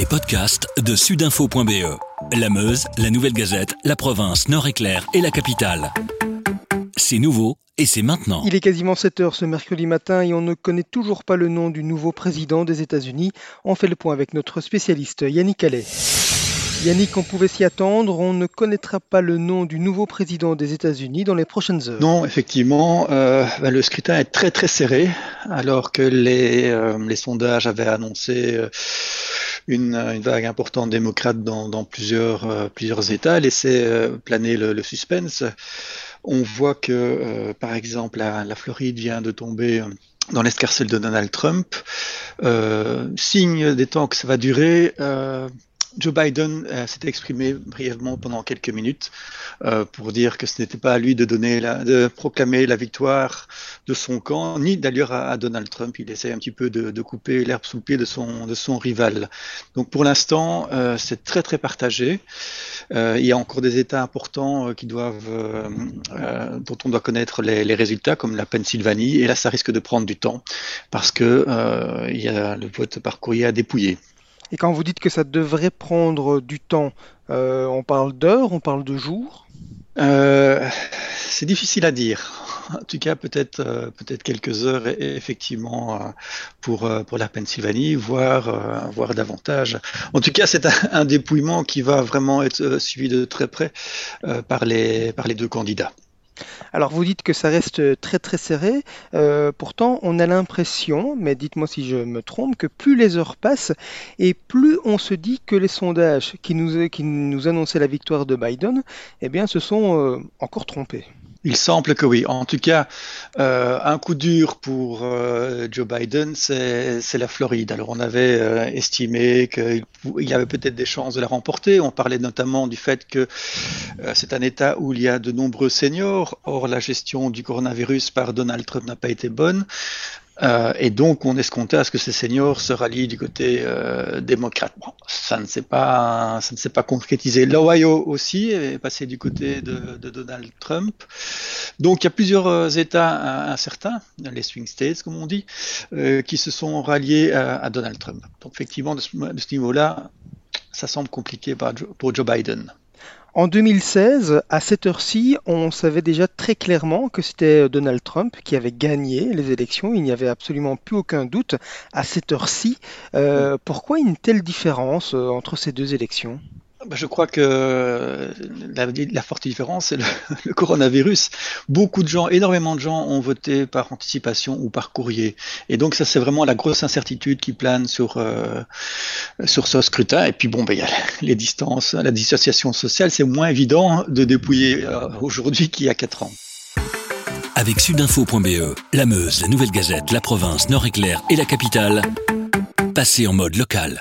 Les podcasts de sudinfo.be. La Meuse, la Nouvelle Gazette, la province, Nord-Éclair et la capitale. C'est nouveau et c'est maintenant. Il est quasiment 7 heures ce mercredi matin et on ne connaît toujours pas le nom du nouveau président des États-Unis. On fait le point avec notre spécialiste Yannick Allais. Yannick, on pouvait s'y attendre, on ne connaîtra pas le nom du nouveau président des États-Unis dans les prochaines heures. Non, effectivement, euh, bah, le scrutin est très très serré, alors que les, euh, les sondages avaient annoncé euh, une, une, vague importante démocrate dans, dans plusieurs, euh, plusieurs États, laisser euh, planer le, le, suspense. On voit que, par exemple, la, la, Floride vient de tomber dans l'escarcelle de Donald Trump. signe des temps que ça va durer Joe Biden euh, s'était exprimé brièvement pendant quelques minutes euh, pour dire que ce n'était pas à lui de donner de proclamer la victoire de son camp, ni d'ailleurs à, Donald Trump. Il essaie un petit peu de, couper l'herbe sous le pied de son, rival. Donc pour l'instant, euh, c'est très très partagé. Euh, il y a encore des États importants qui doivent, dont on doit connaître les, les, résultats, comme la Pennsylvanie. Et là, ça risque de prendre du temps parce que il y a le vote par courrier à dépouiller. Et quand vous dites que ça devrait prendre du temps, euh, on parle d'heures, on parle de jours? Euh, C'est difficile à dire. En tout cas, peut-être euh, peut-être quelques heures, effectivement, pour pour la Pennsylvanie, voire voire davantage. En tout cas, c'est un, un, dépouillement qui va vraiment être suivi de très près par les par les deux candidats. Alors vous dites que ça reste très très serré, euh, pourtant on a l'impression, mais dites-moi si je me trompe, que plus les heures passent et plus on se dit que les sondages qui nous, qui nous annonçaient la victoire de Biden, eh bien se sont euh, encore trompés. Il semble que oui. En tout cas, euh, un coup dur pour euh, Joe Biden, c'est la Floride. Alors on avait euh, estimé qu'il y avait peut-être des chances de la remporter. On parlait notamment du fait que c'est un État où il y a de nombreux seniors. Or, la gestion du coronavirus par Donald Trump n'a pas été bonne. Euh, et donc, on escomptait à ce que ces seniors se rallient du côté euh, démocrate. Bon, ça ne s'est pas, ça ne s'est pas concrétisé. L'Ohio aussi est passé du côté de, de, Donald Trump. Donc, il y a plusieurs euh, États incertains, les swing states, comme on dit, euh, qui se sont ralliés à, Donald Trump. Donc, effectivement, de ce niveau-là, ça semble compliqué pour Joe Biden. En 2016, à cette heure-ci, on savait déjà très clairement que c'était Donald Trump qui avait gagné les élections. Il n'y avait absolument plus aucun doute à cette heure-ci. Euh, pourquoi une telle différence entre ces deux élections? Je crois que la, forte différence, c'est le, le, coronavirus. Beaucoup de gens, énormément de gens ont voté par anticipation ou par courrier. Et donc ça, c'est vraiment la grosse incertitude qui plane sur, euh, sur ce scrutin. Et puis bon, ben, il y a les distances, la dissociation sociale, c'est moins évident de dépouiller euh, aujourd'hui qu'il y a 4 ans. Avec sudinfo.be, la Meuse, la Nouvelle Gazette, la province, Nord-Éclair et la capitale, passez en mode local.